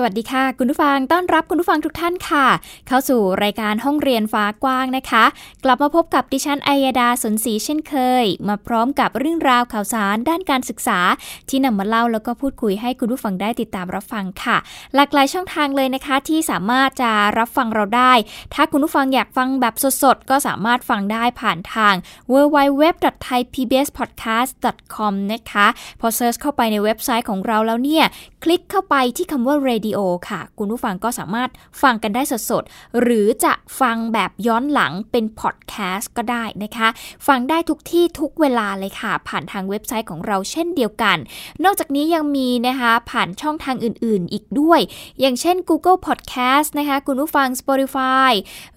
สวัสดีค่ะ คุณผู้ฟังต้อนรับคุณผู้ฟังทุกท่านค่ะ เข้าสู่รายการห้องเรียนฟ้ากว้างนะคะ กลับมาพบกับดิฉันอัยดาสนศรีเช่นเคย มาพร้อมกับเรื่องราวข่าวสารด้านการศึกษา ที่นำมาเล่าแล้วก็พูดคุยให้คุณผู้ฟังได้ติดตามรับฟังค่ะ หลากหลายช่องทางเลยนะคะ ที่สามารถจะรับฟังเราได้ ถ้าคุณผู้ฟังอยากฟังแบบสดๆก็สามารถฟังได้ผ่านทาง www.thaipbspodcast.com นะคะพอ search เข้าไปในเว็บไซต์ของเราแล้วเนี่ย คลิกเข้าไปที่คำว่า radio ค่ะ คุณผู้ฟังก็สามารถฟังกันได้สดๆ หรือจะฟังแบบย้อนหลังเป็นพอดแคสต์ก็ได้นะคะ ฟังได้ทุกที่ทุกเวลาเลยค่ะ ผ่านทางเว็บไซต์ของเราเช่นเดียวกัน นอกจากนี้ยังมีนะคะผ่านช่องทางอื่นๆ อีกด้วย อย่างเช่น Google Podcast นะคะ คุณผู้ฟัง Spotify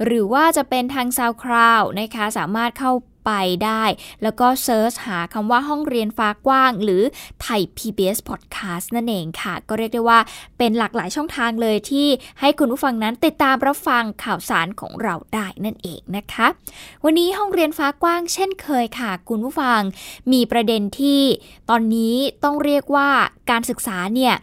หรือว่าจะเป็นทาง SoundCloud นะคะสามารถเข้า ไปได้ แล้วก็ search หาคำว่าห้องเรียนฟ้ากว้าง หรือไทย PBS Podcast นั่นเองค่ะ ก็เรียกได้ว่าเป็นหลากหลายช่องทางเลยที่ให้คุณผู้ฟังนั้นติดตามรับฟังข่าวสารของเราได้นั่นเองนะคะ วันนี้ห้องเรียนฟ้ากว้างเช่นเคยค่ะ คุณผู้ฟังมีประเด็นที่ตอนนี้ต้องเรียกว่าการศึกษาเนี่ย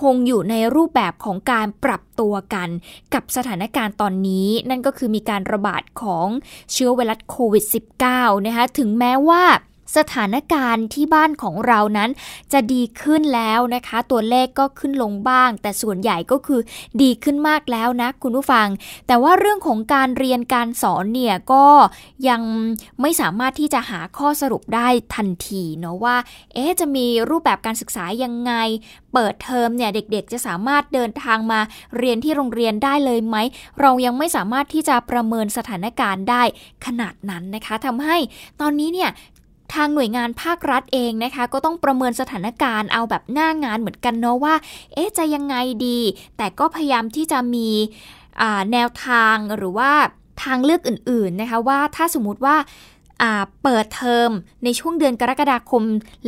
คงอยู่ในรูปแบบของการปรับตัวกัน กับสถานการณ์ตอนนี้ นั่นก็คือมีการระบาดของเชื้อไวรัสโควิด -19 นะคะถึงแม้ว่า สถานการณ์ที่บ้านของเรานั้นจะดีขึ้นแล้วนะคะ ตัวเลขก็ขึ้นลงบ้าง แต่ส่วนใหญ่ก็คือดีขึ้นมากแล้วนะคุณผู้ฟัง แต่ว่าเรื่องของการเรียนการสอนเนี่ยก็ยังไม่สามารถที่จะหาข้อสรุปได้ทันทีเนาะว่า เอ๊จะมีรูปแบบการศึกษายังไง เปิดเทอมเนี่ยเด็กๆ จะสามารถเดินทางมาเรียนที่โรงเรียนได้เลยไหม เรายังไม่สามารถที่จะประเมินสถานการณ์ได้ขนาดนั้นนะคะทำให้ตอนนี้เนี่ย ทางหน่วยงานภาครัฐเองนะคะ ก็ต้องประเมินสถานการณ์เอาแบบหน้างานเหมือนกันเนาะว่า เอ๊ะจะยังไงดี แต่ก็พยายามที่จะมีแนวทางหรือว่าทางเลือกอื่น ๆนะคะว่าถ้าสมมติว่า เปิดเทอมในช่วงเดือนกรกฎาคม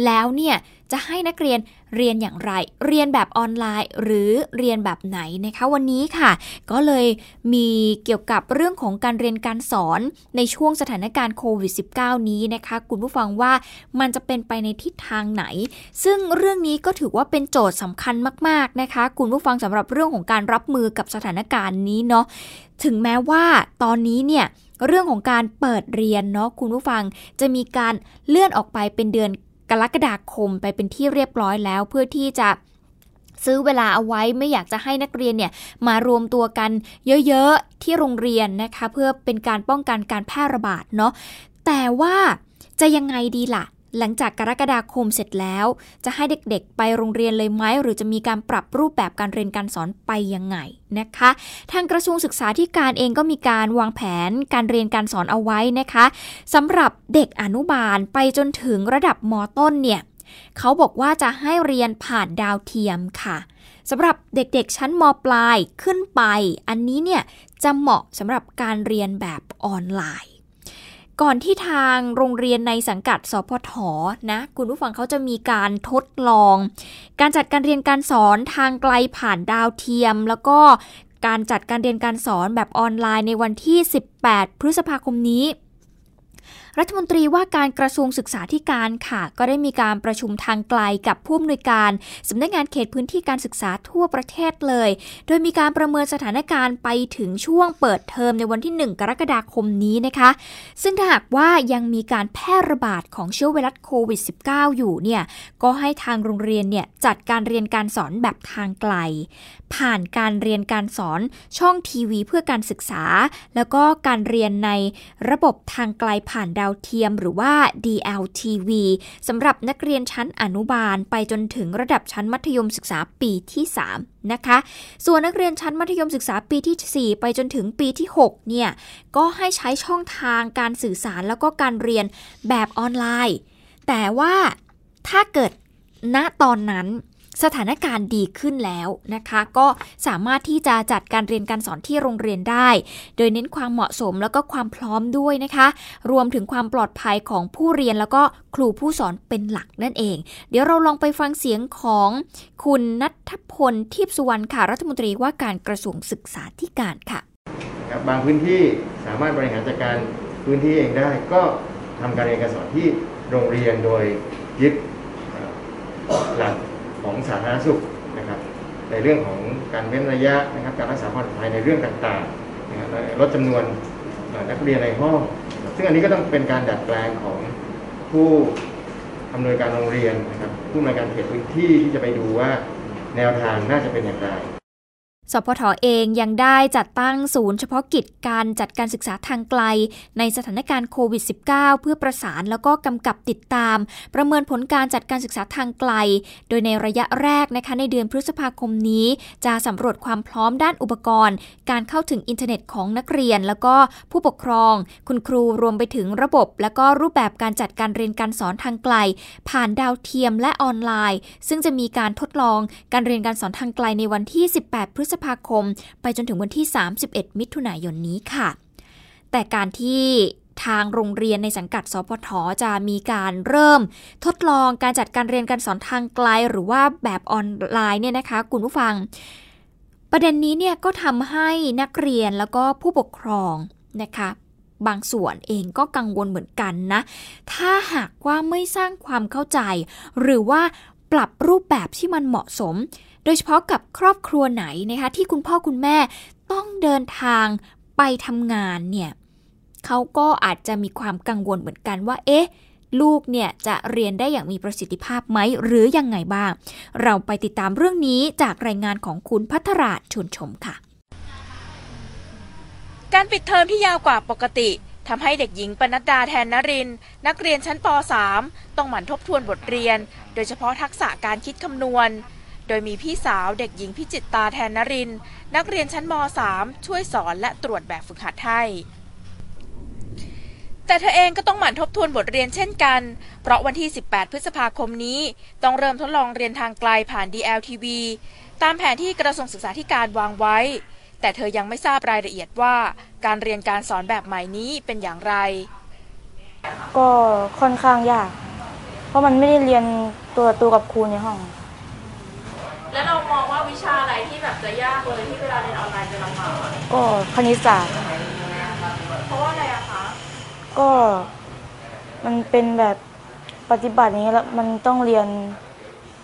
แล้วเนี่ยจะให้นักเรียนเรียนอย่างไร เรียนแบบออนไลน์ หรือเรียนแบบไหนนะคะวันนี้ค่ะ ก็เลยมีเกี่ยวกับเรื่องของการเรียนการสอนในช่วงสถานการณ์โควิด -19 นี้นะคะ คุณผู้ฟังว่ามันจะเป็นไปในทิศทางไหน ซึ่งเรื่องนี้ก็ถือว่าเป็นโจทย์สำคัญมาก ๆนะคะ คุณผู้ฟังสำหรับเรื่องของการรับมือกับสถานการณ์นี้เนาะ ถึงแม้ว่าตอนนี้เนี่ยเรื่องของการเปิดเรียนเนาะคุณผู้ฟังจะมีการเลื่อนออกไปเป็นเดือนกรกฎาคมไปเป็นที่เรียบร้อยแล้วเพื่อที่จะซื้อเวลาเอาไว้ไม่อยากจะให้นักเรียนเนี่ยมารวมตัวกันเยอะๆที่โรงเรียนนะคะ เพื่อเป็นการป้องกันการแพร่ระบาดเนาะแต่ว่าจะยังไงดีล่ะ หลังจากกรกฎาคมเสร็จแล้ว จะให้เด็กๆ ไปโรงเรียนเลยไหมหรือจะมีการปรับรูปแบบการเรียนการสอนไปยังไงนะคะ ทางกระทรวงศึกษาธิการเองก็มีการวางแผนการเรียนการสอนเอาไว้นะคะสำหรับเด็กอนุบาลไปจนถึงระดับมต้นเนี่ยเขาบอกว่าจะให้เรียนผ่านดาวเทียมค่ะสำหรับเด็กๆชั้นมปลายขึ้นไป อันนี้เนี่ยจะเหมาะสำหรับการเรียนแบบออนไลน์ ก่อนที่ทางโรงเรียนในสังกัดสพทนะ คุณผู้ฟังเขาจะมีการทดลอง การจัดการเรียนการสอนทางไกลผ่านดาวเทียม แล้วก็การจัดการเรียนการสอนแบบออนไลน์ในวันที่ 18 พฤษภาคมนี้ รัฐมนตรีว่าการกระทรวงศึกษาธิการค่ะ ก็ได้มีการประชุมทางไกลกับผู้อำนวยการสำนักงานเขตพื้นที่การศึกษาทั่วประเทศเลย โดยมีการประเมินสถานการณ์ไปถึงช่วงเปิดเทอมในวันที่ 1 กรกฎาคมนี้นะคะ ซึ่งถ้าหากว่ายังมีการแพร่ระบาดของเชื้อไวรัสโควิด -19 อยู่เนี่ย ก็ให้ทางโรงเรียนเนี่ยจัดการเรียนการสอนแบบทางไกล ผ่านการเรียนการสอนช่องทีวีเพื่อการศึกษา แล้วก็การเรียนในระบบทางไกลผ่านดาวเทียมหรือว่า DLTV สำหรับนักเรียนชั้นอนุบาลไปจนถึงระดับชั้นมัธยมศึกษาปีที่ 3 นะคะ ส่วนนักเรียนชั้นมัธยมศึกษาปีที่ 4 ไปจนถึงปีที่ 6 เนี่ย ก็ให้ใช้ช่องทางการสื่อสารแล้วก็การเรียนแบบออนไลน์ แต่ว่าถ้าเกิดณตอนนั้น สถานการณ์ดีขึ้นแล้วนะคะ ก็สามารถที่จะจัดการเรียนการสอนที่โรงเรียนได้ โดยเน้นความเหมาะสมแล้วก็ความพร้อมด้วยนะคะ รวมถึงความปลอดภัยของผู้เรียนแล้วก็ครูผู้สอนเป็นหลักนั่นเอง เดี๋ยวเราลองไปฟังเสียงของคุณนัทพลทิพสุวรรณค่ะรัฐมนตรีว่าการกระทรวงศึกษาธิการค่ะครับบางพื้นที่สามารถบริหารจัดการพื้นที่เองได้ ก็ทำการเรียนการสอนที่โรงเรียนโดยยึดหลัก สาธารณสุขนะครับในเรื่องของการเว้นระยะนะครับการรักษาความปลอดภัยในเรื่องต่างๆนะครับลดจำนวนนักเรียนในห้องซึ่งอันนี้ก็ต้องเป็นการดัดแปลงของผู้อำนวยการโรงเรียนนะครับผู้อำนวยการเขตพื้นที่ที่จะไปดูว่าแนวทางน่าจะเป็นอย่างไร สพทเองยังได้จัดตั้งศูนย์เฉพาะกิจการจัดการศึกษาทางไกล ในสถานการณ์โควิด -19 เพื่อประสานแล้วก็กำกับติดตาม ประเมินผลการจัดการศึกษาทางไกล โดยในระยะแรกนะคะในเดือนพฤษภาคมนี้ จะสำรวจความพร้อมด้านอุปกรณ์ การเข้าถึงอินเทอร์เน็ตของนักเรียน แล้วก็ผู้ปกครอง คุณครูรวมไปถึงระบบ และก็รูปแบบการจัดการเรียนการสอนทางไกล ผ่านดาวเทียมและออนไลน์ ซึ่งจะมีการทดลองการเรียนการสอนทางไกลในวันที่ 18 พฤษภาคม ไปจนถึงวันที่ 31 มิถุนายนนี้ค่ะ แต่การที่ทางโรงเรียนในสังกัด สพทจะมีการเริ่ม ทดลองการจัดการเรียนการสอนทางไกลหรือว่าแบบออนไลน์เนี่ยนะคะ คุณผู้ฟัง ประเด็นนี้เนี่ยก็ทำให้นักเรียนแล้วก็ผู้ปกครองนะคะบางส่วนเองก็กังวลเหมือนกันนะ ถ้าหากว่าไม่สร้างความเข้าใจ หรือว่าปรับรูปแบบที่มันเหมาะสม โดยเฉพาะกับครอบครัวไหนนะคะที่คุณพ่อคุณแม่ต้องเดินทางไปทำงานเนี่ยเขาก็อาจจะมีความกังวลเหมือนกันว่า เอ๊ะ ลูกเนี่ยจะเรียนได้อย่างมีประสิทธิภาพไหมหรือยังไงบ้าง เราไปติดตามเรื่องนี้จากรายงานของคุณพัทราชชนชมค่ะ การปิดเทอมที่ยาวกว่าปกติทำให้เด็กหญิงปนัดดาแทนนริน นักเรียนชั้นป .3 ต้องหมั่นทบทวนบทเรียน โดยเฉพาะทักษะการคิดคำนวณ โดยมีพี่สาวเด็กหญิงพิจิตตาแทนนริน นักเรียนชั้นม .3 ช่วยสอนและตรวจแบบฝึกหัดให้ แต่เธอเองก็ต้องหมั่นทบทวนบทเรียนเช่นกัน เพราะวันที่ 18 พฤษภาคมนี้ ต้องเริ่มทดลองเรียนทางไกลผ่าน DLTV ตามแผนที่กระทรวงศึกษาธิการวางไว้ แต่เธอยังไม่ทราบรายละเอียดว่าการเรียนการสอนแบบใหม่นี้เป็นอย่างไร ก็ค่อนข้างยาก เพราะมันไม่ได้เรียนตัวตัวกับครูในห้อง แล้วเรามองว่าวิชาอะไรที่แบบจะยากเลยที่เวลาเรียนออนไลน์จะลำบากก็คณิตศาสตร์ เพราะว่าอะไรอะคะก็มันเป็นแบบปฏิบัติอย่างนี้ยแล้วมันต้องเรียน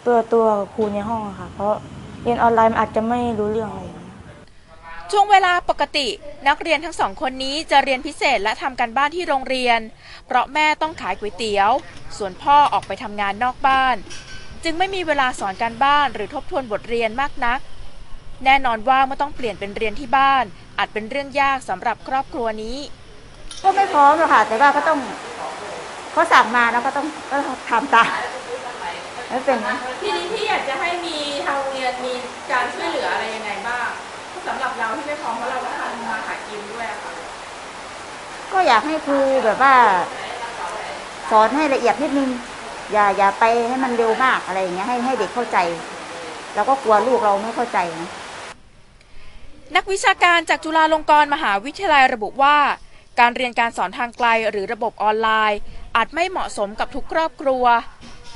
ตัวตัวกับครูในห้องอะค่ะ เพราะเรียนออนไลน์มันอาจจะไม่รู้เรื่องอะไรอย่างเงี้ย ช่วงเวลาปกตินักเรียนทั้งสองคนนี้จะเรียนพิเศษและทำการบ้านที่โรงเรียน เพราะแม่ต้องขายก๋วยเตี๋ยว ส่วนพ่อออกไปทำงานนอกบ้าน จึงไม่มีเวลาสอนการบ้านหรือทบทวนบทเรียนมากนัก แน่นอนว่าเมื่อต้องเปลี่ยนเป็นเรียนที่บ้าน อาจเป็นเรื่องยากสำหรับครอบครัวนี้ ก็ไม่พร้อมหรอกค่ะ แต่ว่าก็ต้องเขาสั่งมาแล้วก็ต้องก็ทำตามไม่เป็นนะทีนี้ที่อยากจะให้มีทางโรงเรียนมีการช่วยเหลืออะไรยังไงบ้างสำหรับเราที่ไม่พร้อมเพราะเราก็ทำมาหากินด้วยค่ะก็อยากให้ครูแบบว่า สอนให้ละเอียดนิดนึง อย่าอย่าไปให้มันเร็วมากอะไรอย่างเงี้ยให้ให้เด็กเข้าใจ เราก็กลัวลูกเราไม่เข้าใจนะนักวิชาการจากจุฬาลงกรณ์มหาวิทยาลัยระบุว่า การเรียนการสอนทางไกลหรือระบบออนไลน์ อาจไม่เหมาะสมกับทุกครอบครัว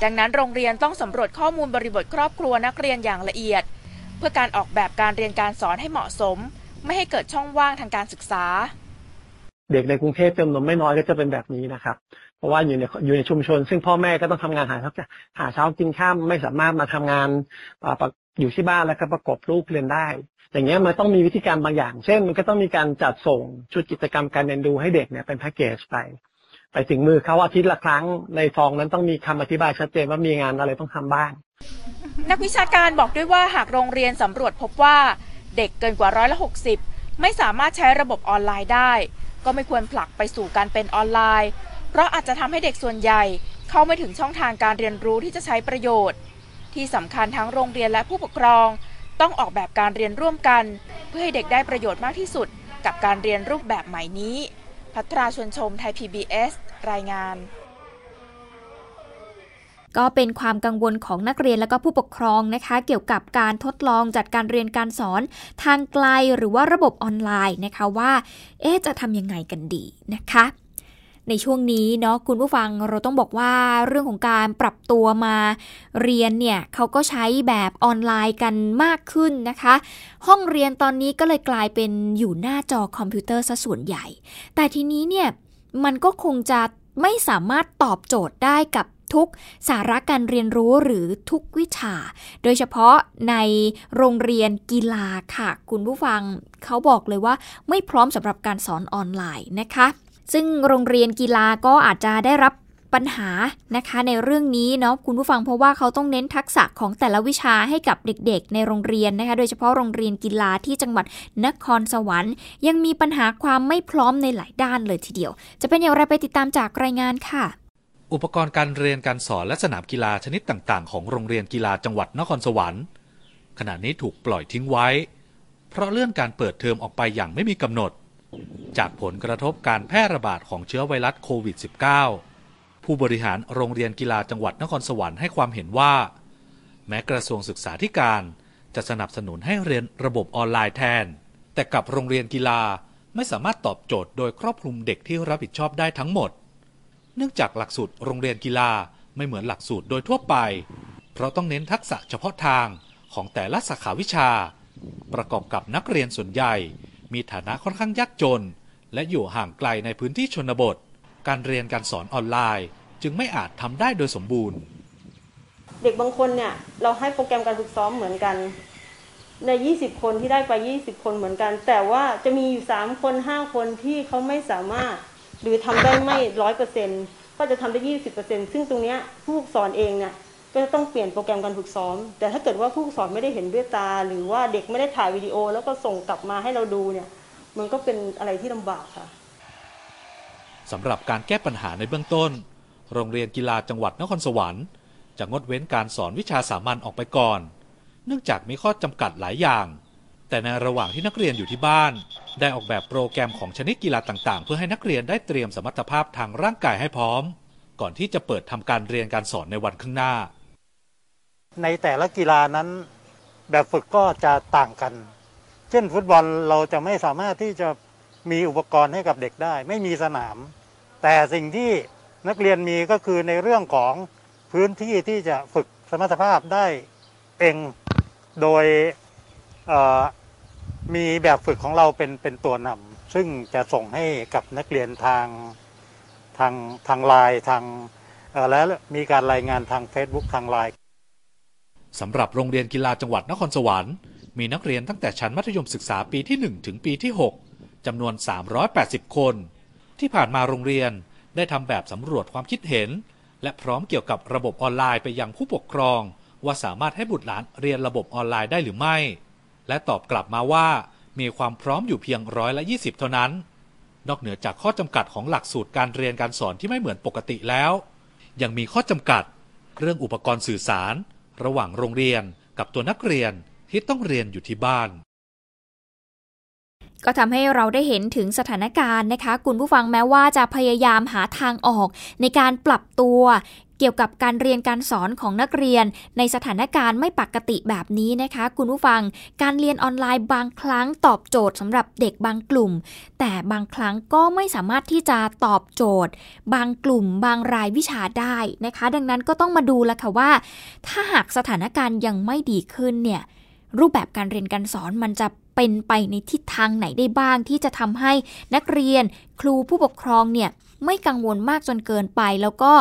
ดังนั้นโรงเรียนต้องสำรวจข้อมูลบริบทครอบครัวนักเรียนอย่างละเอียด เพื่อการออกแบบการเรียนการสอนให้เหมาะสม ไม่ให้เกิดช่องว่างทางการศึกษา เด็กในกรุงเทพจำนวนไม่น้อยก็จะเป็นแบบนี้นะครับ เพราะว่าอยู่ในอยู่ในชุมชน ซึ่งพ่อแม่ก็ต้องทำงานหาเช้าหาเช้ากินข้ามไม่สามารถมาทำงานอยู่ที่บ้านแล้วก็ประกบลูกเรียนได้ อย่างเงี้ยมันต้องมีวิธีการบางอย่าง เช่น มันก็ต้องมีการจัดส่งชุดกิจกรรมการเรียนรู้ให้เด็กเนี่ยเป็นแพ็กเกจไป ไปถึงมือเขาอาทิตย์ละครั้งในซองนั้นต้องมีคำอธิบายชัดเจนว่ามีงานอะไรต้องทำบ้าง นักวิชาการบอกด้วยว่าหากโรงเรียนสำรวจพบว่าเด็กเกินกว่าร้อยละหกสิบไม่สามารถใช้ระบบออนไลน์ได้ ก็ไม่ควรผลักไปสู่การเป็นออนไลน์ เพราะอาจจะทำให้เด็กส่วนใหญ่เข้าไม่ถึงช่องทางการเรียนรู้ที่จะใช้ประโยชน์ ที่สำคัญทั้งโรงเรียนและผู้ปกครอง ต้องออกแบบการเรียนร่วมกัน เพื่อให้เด็กได้ประโยชน์มากที่สุด กับการเรียนรูปแบบใหม่นี้ พัทราชวนชมไทย PBS รายงานก็เป็นความกังวลของนักเรียนและก็ผู้ปกครองนะคะ เกี่ยวกับการทดลองจัดการเรียนการสอน ทางไกลหรือว่าระบบออนไลน์นะคะว่า เอ๊จะทำยังไงกันดีนะคะ ในช่วงนี้เนาะคุณผู้ฟังเราต้องบอกว่าเรื่องของการปรับตัวมาเรียนเนี่ยเขาก็ใช้แบบออนไลน์กันมากขึ้นนะคะ ห้องเรียนตอนนี้ก็เลยกลายเป็นอยู่หน้าจอคอมพิวเตอร์ซะส่วนใหญ่ แต่ทีนี้เนี่ยมันก็คงจะไม่สามารถตอบโจทย์ได้กับทุกสาระการเรียนรู้หรือทุกวิชา โดยเฉพาะในโรงเรียนกีฬาค่ะ คุณผู้ฟังเขาบอกเลยว่าไม่พร้อมสำหรับการสอนออนไลน์นะคะ ซึ่งโรงเรียนกีฬาก็อาจจะได้รับปัญหานะคะในเรื่องนี้เนาะคุณผู้ฟังเพราะว่าเขาต้องเน้นทักษะของแต่ละวิชาให้กับเด็กๆ ในโรงเรียนนะคะโดยเฉพาะโรงเรียนกีฬาที่จังหวัดนครสวรรค์ ยังมีปัญหาความไม่พร้อมในหลายด้านเลยทีเดียว จะเป็นอย่างไรไปติดตามจากรายงานค่ะ อุปกรณ์การเรียนการสอนและสนามกีฬาชนิดต่างๆ ของโรงเรียนกีฬาจังหวัดนครสวรรค์ ขณะนี้ถูกปล่อยทิ้งไว้ เพราะเลื่อนการเปิดเทอมออกไปอย่างไม่มีกำหนด จากผลกระทบการแพร่ระบาดของเชื้อไวรัสโควิด -19 ผู้บริหารโรงเรียนกีฬาจังหวัดนครสวรรค์ให้ความเห็นว่า แม้กระทรวงศึกษาธิการจะสนับสนุนให้เรียนระบบออนไลน์แทน แต่กับโรงเรียนกีฬาไม่สามารถตอบโจทย์โดยครอบคลุมเด็กที่รับผิดชอบได้ทั้งหมด เนื่องจากหลักสูตรโรงเรียนกีฬาไม่เหมือนหลักสูตรโดยทั่วไป เพราะต้องเน้นทักษะเฉพาะทางของแต่ละสาขาวิชา ประกอบกับนักเรียนส่วนใหญ่ มีฐานะค่อนข้างยากจน และอยู่ห่างไกลในพื้นที่ชนบท การเรียนการสอนออนไลน์ จึงไม่อาจทำได้โดยสมบูรณ์ เด็กบางคนเนี่ยเราให้โปรแกรมการฝึกซ้อมเหมือนกัน ใน 20 คนที่ได้ไป 20 คนเหมือนกัน แต่ว่าจะมีอยู่ 3 คน 5 คนที่เขาไม่สามารถ หรือทำได้ไม่ร้อยเปอร์เซ็นต์ก็จะทำได้ 20%ซึ่งตรงนี้ผู้สอนเองเนี่ย ก็จะต้องเปลี่ยนโปรแกรมการฝึกซ้อม แต่ถ้าเกิดว่าผู้สอนไม่ได้เห็นด้วยตา หรือว่าเด็กไม่ได้ถ่ายวิดีโอ แล้วก็ส่งกลับมาให้เราดูเนี่ย มันก็เป็นอะไรที่ลำบากค่ะสำหรับการแก้ปัญหาในเบื้องต้น โรงเรียนกีฬาจังหวัดนครสวรรค์จะงดเว้นการสอนวิชาสามัญออกไปก่อน เนื่องจากมีข้อจำกัดหลายอย่าง แต่ในระหว่างที่นักเรียนอยู่ที่บ้าน ได้ออกแบบโปรแกรมของชนิดกีฬาต่างๆ เพื่อให้นักเรียนได้เตรียมสมรรถภาพทางร่างกายให้พร้อม ก่อนที่จะเปิดทำการเรียนการสอนในวันข้างหน้า ในแต่ละกีฬานั้นแบบฝึกก็จะต่างกัน เช่นฟุตบอลเราจะไม่สามารถที่จะมีอุปกรณ์ให้กับเด็กได้ ไม่มีสนาม แต่สิ่งที่นักเรียนมีก็คือในเรื่องของพื้นที่ที่จะฝึกสมรรถภาพได้เองโดยมีแบบฝึกของเราเป็นเป็นตัวนำซึ่งจะส่งให้กับนักเรียนทางทางทางไลน์ทางและมีการรายงานทาง Facebook ทางไลน์ สำหรับโรงเรียนกีฬาจังหวัดนครสวรรค์มีนักเรียนตั้งแต่ชั้นมัธยมศึกษาปีที่ 1 ถึงปีที่ 6จำนวน 380 คน ที่ผ่านมาโรงเรียนได้ทำแบบสำรวจความคิดเห็น และพร้อมเกี่ยวกับระบบออนไลน์ไปยังผู้ปกครอง ว่าสามารถให้บุตรหลานเรียนระบบออนไลน์ได้หรือไม่ และตอบกลับมาว่า มีความพร้อมอยู่เพียงร้อยละ20 เท่านั้น นอกเหนือจากข้อจำกัดของหลักสูตรการเรียนการสอนที่ไม่เหมือนปกติแล้ว ยังมีข้อจำกัด เรื่องอุปกรณ์สื่อสาร ระหว่างโรงเรียนกับตัวนักเรียนที่ต้องเรียนอยู่ที่บ้าน ก็ทำให้เราได้เห็นถึงสถานการณ์นะคะ คุณผู้ฟังแม้ว่าจะพยายามหาทางออกในการปรับตัว เกี่ยวกับการเรียนการสอนของนักเรียน ในสถานการณ์ไม่ปกติแบบนี้นะคะ คุณผู้ฟัง การเรียนออนไลน์บางครั้งตอบโจทย์สำหรับเด็กบางกลุ่ม แต่บางครั้งก็ไม่สามารถที่จะตอบโจทย์ บางกลุ่ม บางรายวิชาได้นะคะ ดังนั้นก็ต้องมาดูแล้วค่ะว่า ถ้าหากสถานการณ์ยังไม่ดีขึ้นเนี่ยรูปแบบการเรียนการสอนมันจะเป็นไปในทิศทางไหนได้บ้างที่จะทำให้นักเรียน ครูผู้ปกครองเนี่ย ไม่กังวลมากจนเกินไป แล้วก็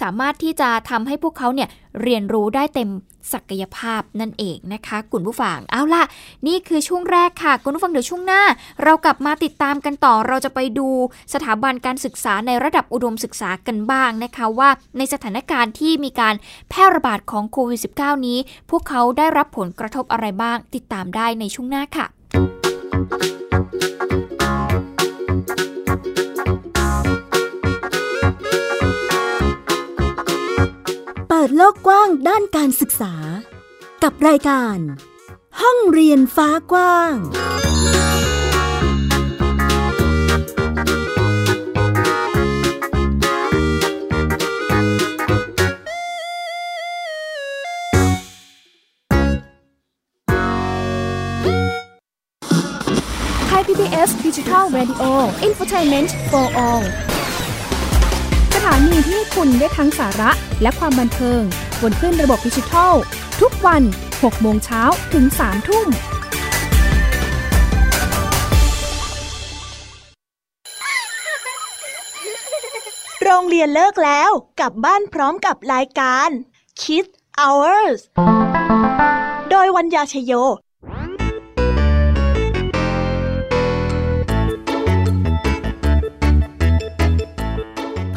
สามารถที่จะทำให้พวกเขาเนี่ยเรียนรู้ได้เต็มศักยภาพนั่นเองนะคะคุณผู้ฟังเอาล่ะ นี่คือช่วงแรกค่ะ คุณผู้ฟังเดี๋ยวช่วงหน้า เรากลับมาติดตามกันต่อเราจะไปดูสถาบันการศึกษาในระดับอุดมศึกษากันบ้างนะคะว่าในสถานการณ์ที่มีการแพร่ระบาดของโควิด -19 นี้ พวกเขาได้รับผลกระทบอะไรบ้าง ติดตามได้ในช่วงหน้าค่ะ ปิดโลกกว้างด้านการศึกษา กับรายการ ห้องเรียนฟ้ากว้าง ไทย PBS Digital Radio Infotainment for All านีที่คุณได้ทั้งสาระและความบันเทิง บนขึ้นระบบดิจิทัล ทุกวัน 6 โมงเช้าถึง 3 ทุ่ม โรงเรียนเลิกแล้วกลับบ้านพร้อมกับรายการ Kids Hours โดยวัญญาชยโย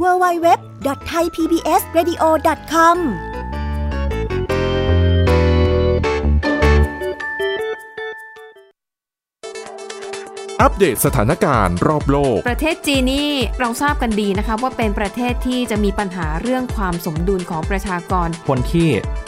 www.thaipbsradio.com อัปเดตสถานการณ์รอบโลก ประเทศจีนนี่เราทราบกันดีนะคะว่าเป็นประเทศที่จะมีปัญหาเรื่องความสมดุลของประชากร คนที่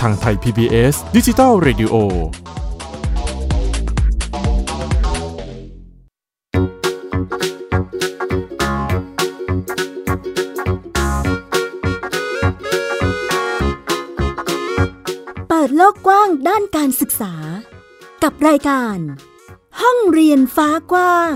ทางไทย PBS ดิจิทัล Radio เปิดโลกกว้างด้านการศึกษา กับรายการ ห้องเรียนฟ้ากว้าง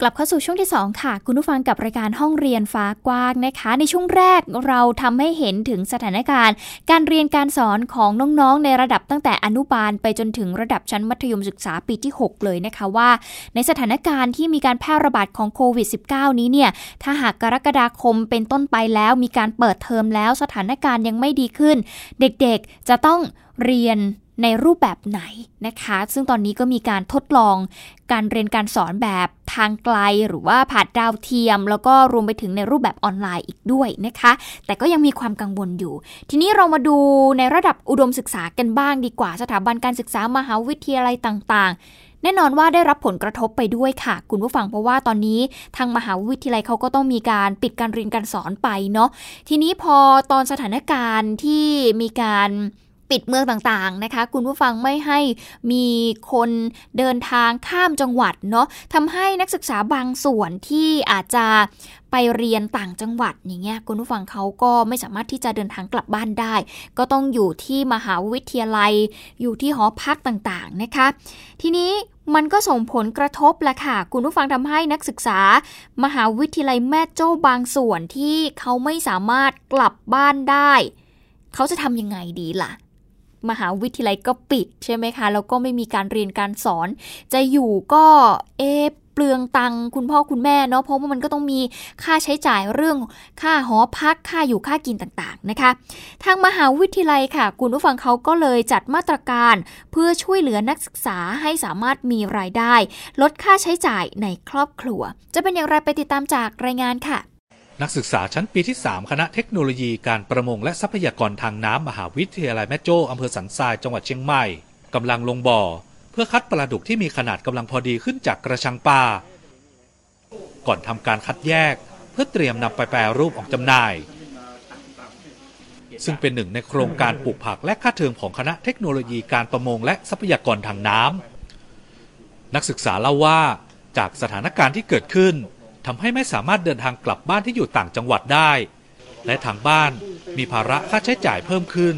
กลับเข้าสู่ช่วงที่ 2 ค่ะ คุณผู้ฟังกับรายการห้องเรียนฟ้ากว้างนะคะ ในช่วงแรกเราทำให้เห็นถึงสถานการณ์ การเรียนการสอนของน้องๆ ในระดับตั้งแต่อนุบาลไปจนถึงระดับชั้นมัธยมศึกษาปีที่ 6 เลยนะคะว่า ในสถานการณ์ที่มีการแพร่ระบาดของโควิด -19 นี้เนี่ยถ้าหากกรกฎาคมเป็นต้นไปแล้วมีการเปิดเทอมแล้วสถานการณ์ยังไม่ดีขึ้น เด็กๆจะต้องเรียน ในรูปแบบไหนนะคะ ซึ่งตอนนี้ก็มีการทดลองการเรียนการสอนแบบทางไกลหรือว่าผ่านดาวเทียม แล้วก็รวมไปถึงในรูปแบบออนไลน์อีกด้วยนะคะ แต่ก็ยังมีความกังวลอยู่ ทีนี้เรามาดูในระดับอุดมศึกษากันบ้างดีกว่าสถาบันการศึกษามหาวิทยาลัยต่างๆแน่นอนว่าได้รับผลกระทบไปด้วยค่ะ คุณผู้ฟังเพราะว่าตอนนี้ทางมหาวิทยาลัยเขาก็ต้องมีการปิดการเรียนการสอนไปเนาะทีนี้พอตอนสถานการณ์ที่มีการ ปิดเมืองต่างๆนะคะ คุณผู้ฟังไม่ให้มีคนเดินทางข้ามจังหวัดเนาะทำให้นักศึกษาบางส่วนที่อาจจะไปเรียนต่างจังหวัดอย่างเงี้ยคุณผู้ฟังเขาก็ไม่สามารถที่จะเดินทางกลับบ้านได้ ก็ต้องอยู่ที่มหาวิทยาลัย อยู่ที่หอพักต่างๆนะคะ ทีนี้มันก็ส่งผลกระทบแหละค่ะ คุณผู้ฟังทำให้นักศึกษา มหาวิทยาลัยแม่โจ้บางส่วนที่เขาไม่สามารถกลับบ้านได้ เขาจะทำยังไงดีล่ะ มหาวิทยาลัยก็ปิดใช่ไหมคะ แล้วก็ไม่มีการเรียนการสอน จะอยู่ก็เอเปลืองตังคุณพ่อคุณแม่เนาะ เพราะว่ามันก็ต้องมีค่าใช้จ่ายเรื่องค่าหอพักค่าอยู่ค่ากินต่างๆนะคะ ทางมหาวิทยาลัยค่ะ คุณผู้ฟังเขาก็เลยจัดมาตรการเพื่อช่วยเหลือนักศึกษาให้สามารถมีรายได้ ลดค่าใช้จ่ายในครอบครัว จะเป็นอย่างไรไปติดตามจากรายงานค่ะ นักศึกษาชั้นปีที่ 3 คณะเทคโนโลยีการประมงและทรัพยากรทางน้ำมหาวิทยาลัยแม่โจ้อำเภอสันทรายจังหวัดเชียงใหม่กำลังลงบ่อ เพื่อคัดปลาดุกที่มีขนาดกำลังพอดีขึ้นจากกระชังปลาก่อนทำการคัดแยก เพื่อเตรียมนำไปแปรรูปออกจำหน่าย ซึ่งเป็นหนึ่งในโครงการปลูกผักและค่าเทอมของคณะเทคโนโลยีการประมงและทรัพยากรทางน้ำนักศึกษาเล่าว่าจากสถานการณ์ที่เกิดขึ้น ทำให้ไม่สามารถเดินทางกลับบ้านที่อยู่ต่างจังหวัดได้ และทางบ้านมีภาระค่าใช้จ่ายเพิ่มขึ้น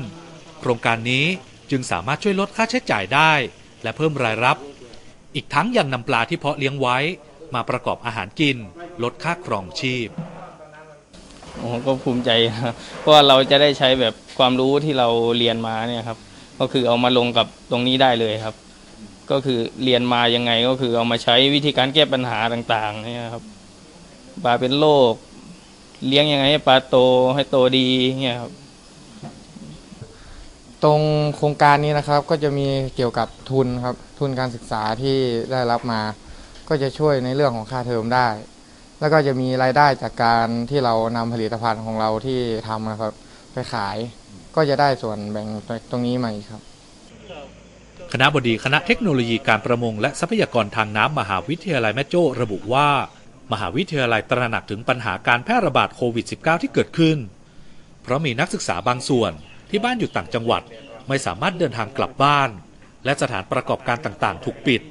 โครงการนี้จึงสามารถช่วยลดค่าใช้จ่ายได้ และเพิ่มรายรับ อีกทั้งยังนำปลาที่เพาะเลี้ยงไว้ มาประกอบอาหารกิน ลดค่าครองชีพโอ้ก็ภูมิใจครับเพราะว่าเราจะได้ใช้แบบความรู้ที่เราเรียนมาเนี่ยครับ ก็คือเอามาลงกับตรงนี้ได้เลยครับ ก็คือเรียนมายังไงก็คือเอามาใช้วิธีการแก้ปัญหาต่างๆเนี่ยครับ ปลาเป็นโรคเลี้ยงยังไงให้ปลาโตให้โตดีเนี่ยครับ ตรงโครงการนี้นะครับก็จะมีเกี่ยวกับทุนครับ ทุนการศึกษาที่ได้รับมา ก็จะช่วยในเรื่องของค่าเทอมได้ แล้วก็จะมีรายได้จากการที่เรานำผลิตภัณฑ์ของเราที่ทำนะครับ ไปขาย ก็จะได้ส่วนแบ่งตรงนี้มาอีกครับ คณะบดีคณะเทคโนโลยีการประมงและทรัพยากรทางน้ำมหาวิทยาลัยแม่โจ้ระบุว่า มหาวิทยาลัยตระหนักถึงปัญหาการแพร่ระบาดโควิด -19 ที่เกิดขึ้น เพราะมีนักศึกษาบางส่วนที่บ้านอยู่ต่างจังหวัดไม่สามารถเดินทางกลับบ้าน และสถานประกอบการต่างๆ ถูกปิด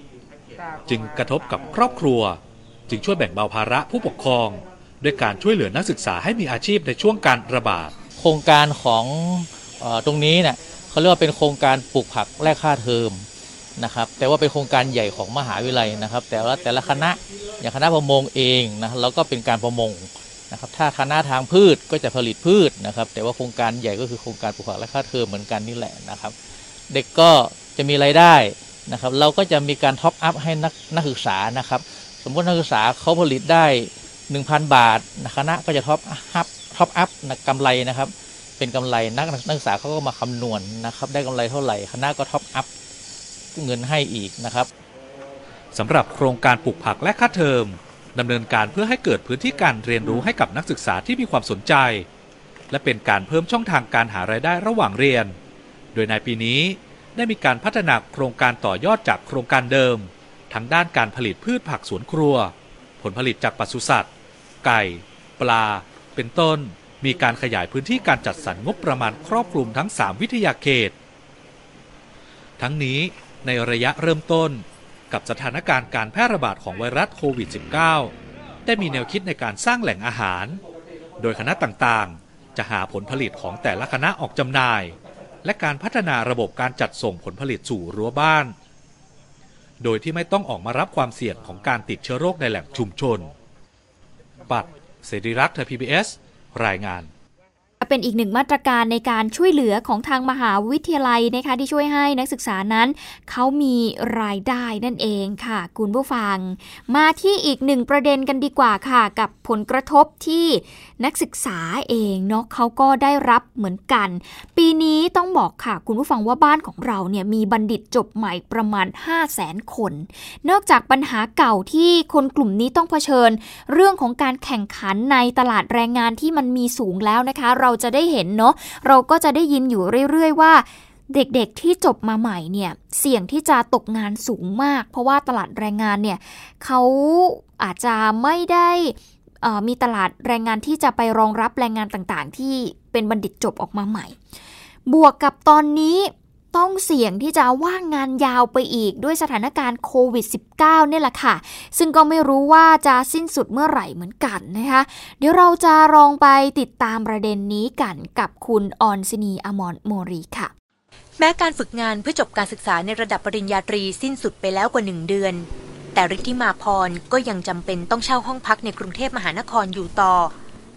จึงกระทบกับครอบครัว จึงช่วยแบ่งเบาภาระผู้ปกครอง ด้วยการช่วยเหลือนักศึกษาให้มีอาชีพในช่วงการระบาด โครงการของออตรงนี้เนี่ยเขาเรียกว่าเป็นโครงการปลูกผักแลกค่าเทอมนะครับแต่ว่าเป็นโครงการใหญ่ของมหาวิทยาลัยนะครับ แต่ว่าแต่ละคณะ อย่างคณะประมงเองนะแล้วก็เป็นการประมงนะครับถ้าคณะทางพืชก็จะผลิตพืชนะครับ แต่ว่าโครงการใหญ่ก็คือโครงการปลูกผักแลกค่าเทอมเหมือนกันนี่แหละนะครับ เด็กก็จะมีรายได้นะครับ เราก็จะมีการ top up ให้นักนักศึกษานะครับ สมมตินักศึกษาเขาผลิตได้ 1,000 บาทนะคณะก็จะ top up top up กำไรนะครับ เป็นกำไรนักนักศึกษาเขาก็มาคำนวณนะครับ ได้กำไรเท่าไหร่คณะก็ top up เงินให้อีกนะครับ สำหรับโครงการปลูกผักแลกค่าเทอมดำเนินการเพื่อให้เกิดพื้นที่การเรียนรู้ให้กับนักศึกษาที่มีความสนใจ และเป็นการเพิ่มช่องทางการหารายได้ระหว่างเรียน โดยในปีนี้ได้มีการพัฒนาโครงการต่อยอดจากโครงการเดิมทั้งด้านการผลิตพืชผักสวนครัว ผลผลิตจากปศุสัตว์ ไก่ ปลา เป็นต้น มีการขยายพื้นที่การจัดสรรงบประมาณครอบคลุมทั้ง 3 วิทยาเขต ทั้งนี้ในระยะเริ่มต้น กับสถานการณ์การแพร่ระบาดของไวรัสโควิด -19 ได้มีแนวคิดในการสร้างแหล่งอาหาร โดยคณะต่างๆ จะหาผลผลิตของแต่ละคณะออกจำหน่าย และการพัฒนาระบบการจัดส่งผลผลิตสู่รั้วบ้าน โดยที่ไม่ต้องออกมารับความเสี่ยงของการติดเชื้อโรคในแหล่งชุมชน ปัดเสรีรักษ์ไทย PBS รายงาน เป็นอีกหนึ่งมาตรการในการช่วยเหลือของทางมหาวิทยาลัยนะคะที่ช่วยให้นักศึกษานั้นเขามีรายได้นั่นเองค่ะคุณผู้ฟัง มาที่อีกหนึ่งประเด็นกันดีกว่าค่ะ กับผลกระทบที่นักศึกษาเองเนาะเขาก็ได้รับเหมือนกัน ปีนี้ต้องบอกค่ะ คุณผู้ฟังว่าบ้านของเราเนี่ยมีบัณฑิตจบใหม่ประมาณ 5 0 0แสนคน นอกจากปัญหาเก่าที่คนกลุ่มนี้ต้องเผชิญ เรื่องของการแข่งขันในตลาดแรงงานที่มันมีสูงแล้วนะคะ เราจะได้เห็นเนาะเราก็จะได้ยินอยู่เรื่อยๆว่าเด็กๆที่จบมาใหม่เนี่ยเสี่ยงที่จะตกงานสูงมาก เพราะว่าตลาดแรงงานเนี่ยเขาอาจจะไม่ได้มีตลาดแรงงานที่จะไปรองรับแรงงานต่างๆ ที่เป็นบัณฑิตจบออกมาใหม่ บวกกับตอนนี้ ต้องเสี่ยงที่จะว่างงานยาวไปอีกด้วยสถานการณ์โควิด -19 เนี่ยแหละค่ะ ซึ่งก็ไม่รู้ว่าจะสิ้นสุดเมื่อไหร่เหมือนกันนะคะ เดี๋ยวเราจะลองไปติดตามประเด็นนี้กันกับคุณออนซินีอมรโมรีค่ะ แม้การฝึกงานเพื่อจบการศึกษาในระดับปริญญาตรีสิ้นสุดไปแล้วกว่าหนึ่งเดือน แต่ฤทธิมาพรก็ยังจำเป็นต้องเช่าห้องพักในกรุงเทพมหานครอยู่ต่อ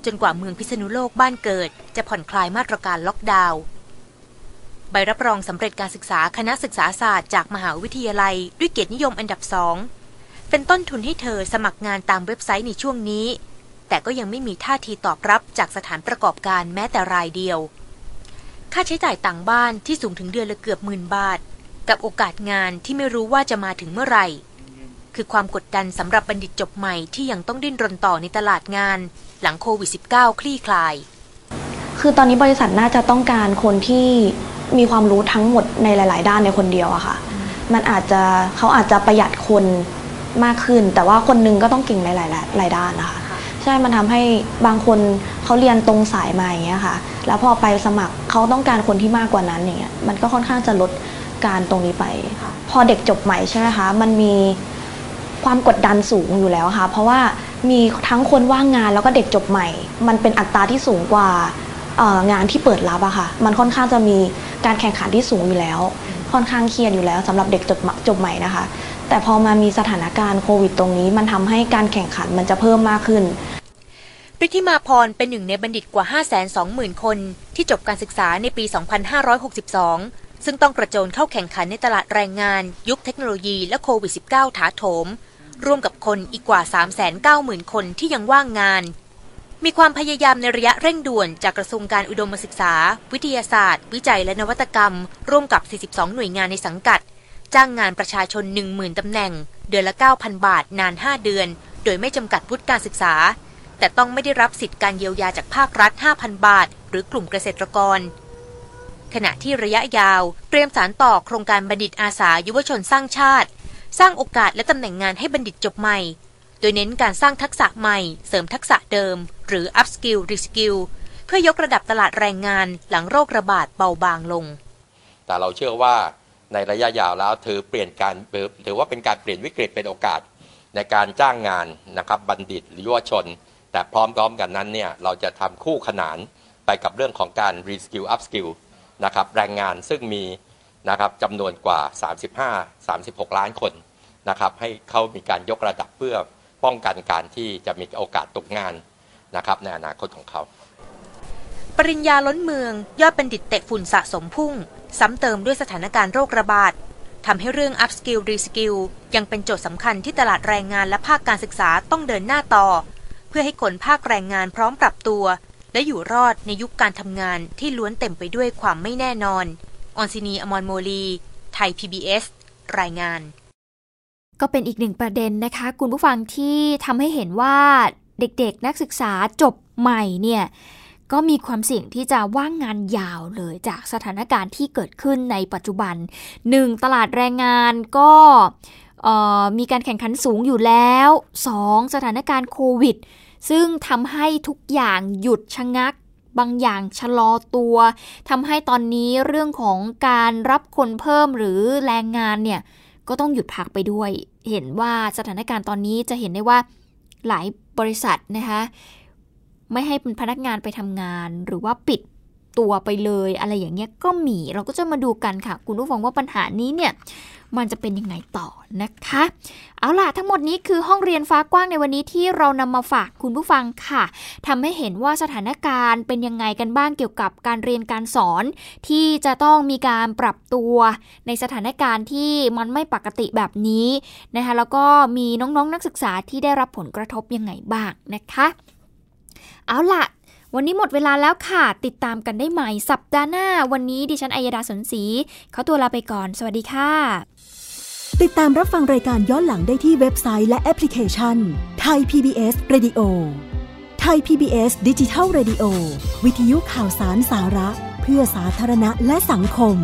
จนกว่าเมืองพิษณุโลกบ้านเกิด จะผ่อนคลายมาตรการล็อกดาวน์ ใบรับรองสำเร็จการศึกษาคณะศึกษาศาสตร์จากมหาวิทยาลัย ด้วยเกียรตินิยมอันดับสองเป็นต้นทุนให้เธอสมัครงานตามเว็บไซต์ในช่วงนี้ แต่ก็ยังไม่มีท่าทีตอบรับจากสถานประกอบการแม้แต่รายเดียว ค่าใช้จ่ายต่างบ้านที่สูงถึงเดือนละเกือบหมื่นบาท กับโอกาสงานที่ไม่รู้ว่าจะมาถึงเมื่อไหร่ คือความกดดันสำหรับบัณฑิตจบใหม่ที่ยังต้องดิ้นรนต่อในตลาดงาน หลังโควิด -19 คลี่คลาย คือตอนนี้บริษัทน่าจะต้องการคนที่ มีความรู้ทั้งหมดในหลาย ๆ ด้านในคนเดียวอะค่ะ มันอาจจะเขาอาจจะประหยัดคนมากขึ้น แต่ว่าคนนึงก็ต้องเก่งในหลายๆหลายด้านนะคะ ใช่มันทำให้บางคนเขาเรียนตรงสายมาอย่างเงี้ยค่ะ แล้วพอไปสมัครเขาต้องการคนที่มากกว่านั้นอย่างเงี้ยมันก็ค่อนข้างจะลดการตรงนี้ไป พอเด็กจบใหม่ใช่ไหมคะมันมีความกดดันสูงอยู่แล้วค่ะ เพราะว่ามีทั้งคนว่างงานแล้วก็เด็กจบใหม่ มันเป็นอัตราที่สูงกว่า งานที่เปิดรับอะค่ะ มันค่อนข้างจะมีการแข่งขันที่สูงอยู่แล้ว ค่อนข้างเครียดอยู่แล้วสำหรับเด็กจบจบใหม่นะคะ แต่พอมามีสถานการณ์โควิด ตรงนี้ มันทำให้การแข่งขันมันจะเพิ่มมากขึ้นฤทธิมาพรเป็นหนึ่งในบัณฑิตกว่า 520,000 คน ที่จบการศึกษาในปี 2562 ซึ่งต้องกระโจนเข้าแข่งขันในตลาดแรงงาน ยุคเทคโนโลยีและโควิด -19 ถาโถม ร่วมกับคนอีกกว่า 390,000 คนที่ยังว่างงาน มีความพยายามในระยะเร่งด่วนจากกระทรวงการอุดมศึกษา วิทยาศาสตร์ วิจัยและนวัตกรรม ร่วมกับ 42 หน่วยงานในสังกัด จ้างงานประชาชน 10,000 ตำแหน่ง เดือนละ 9,000 บาท นาน 5 เดือน โดยไม่จำกัดวุฒิการศึกษา แต่ต้องไม่ได้รับสิทธิการเยียวยาจากภาครัฐ 5,000 บาท หรือกลุ่มเกษตรกร ขณะที่ระยะยาวเตรียมสารต่อโครงการบัณฑิตอาสายุวชนสร้างชาติ สร้างโอกาสและตำแหน่งงานให้บัณฑิตจบใหม่ โดยเน้นการสร้างทักษะใหม่ เสริมทักษะเดิม หรือ upskill reskill เพื่อยกระดับตลาดแรงงานหลังโรคระบาดเบาบางลง แต่เราเชื่อว่าในระยะยาวแล้วถือเปลี่ยนการถือว่าเป็นการเปลี่ยนวิกฤตเป็นโอกาสในการจ้างงานนะครับบัณฑิตหรือยุวชน แต่พร้อมๆกันนั้นเนี่ยเราจะทำคู่ขนานไปกับเรื่องของการ reskill upskill นะครับแรงงานซึ่งมีนะครับจำนวนกว่า 35-36 ล้านคนนะครับให้เขามีการยกระดับเพื่อ ป้องกันการที่จะมีโอกาสตกงานนะครับในอนาคตของเขา ปริญญาล้นเมืองยอดบัณฑิตเตะฝุ่นสะสมพุ่ง ซ้ำเติมด้วยสถานการณ์โรคระบาดทำให้เรื่อง upskill reskill ยังเป็นโจทย์สำคัญที่ตลาดแรงงานและภาคการศึกษาต้องเดินหน้าต่อ เพื่อให้คนภาคแรงงานพร้อมปรับตัว และอยู่รอดในยุคการทำงานที่ล้วนเต็มไปด้วยความไม่แน่นอน ออนซินีอมรโมลี ไทย PBS รายงาน ก็เป็นอีกหนึ่งประเด็นนะคะ คุณผู้ฟังที่ทำให้เห็นว่าเด็กๆ นักศึกษาจบใหม่เนี่ยก็มีความเสี่ยงที่จะว่างงานยาวเลยจากสถานการณ์ที่เกิดขึ้นในปัจจุบัน 1. ตลาดแรงงานก็มีการแข่งขันสูงอยู่แล้ว 2. สถานการณ์โควิด ซึ่งทำให้ทุกอย่างหยุดชะงัก บางอย่างชะลอตัวทำให้ตอนนี้เรื่องของการรับคนเพิ่มหรือแรงงานเนี่ย ก็ต้องหยุดพักไปด้วย เห็นว่าสถานการณ์ตอนนี้จะเห็นได้ว่าหลายบริษัทนะคะไม่ให้พนักงานไปทำงาน หรือว่าปิด ตัวไปเลยอะไรอย่างเงี้ยก็มีเราก็จะมาดูกันค่ะ คุณผู้ฟังว่าปัญหานี้เนี่ยมันจะเป็นยังไงต่อนะคะ เอาล่ะทั้งหมดนี้คือห้องเรียนฟ้ากว้างในวันนี้ที่เรานำมาฝากคุณผู้ฟังค่ะทำให้เห็นว่าสถานการณ์เป็นยังไงกันบ้างเกี่ยวกับการเรียนการสอน ที่จะต้องมีการปรับตัว ในสถานการณ์ที่มันไม่ปกติแบบนี้นะคะแล้วก็มีน้องๆนนักศึกษาที่ได้รับผลกระทบยังไงบ้างนะคะ เอาล่ะ วันนี้หมดเวลาแล้วค่ะ ติดตามกันได้ใหม่สัปดาห์หน้า วันนี้ดิฉันอัยดาสนศรีเขาตัวลาไปก่อน สวัสดีค่ะ ติดตามรับฟังรายการย้อนหลังได้ที่เว็บไซต์และแอปพลิเคชันไทย PBS Radio ไทย PBS ดิจิทัล Radio วิทยุข่าวสารสาระ เพื่อสาธารณะและสังคม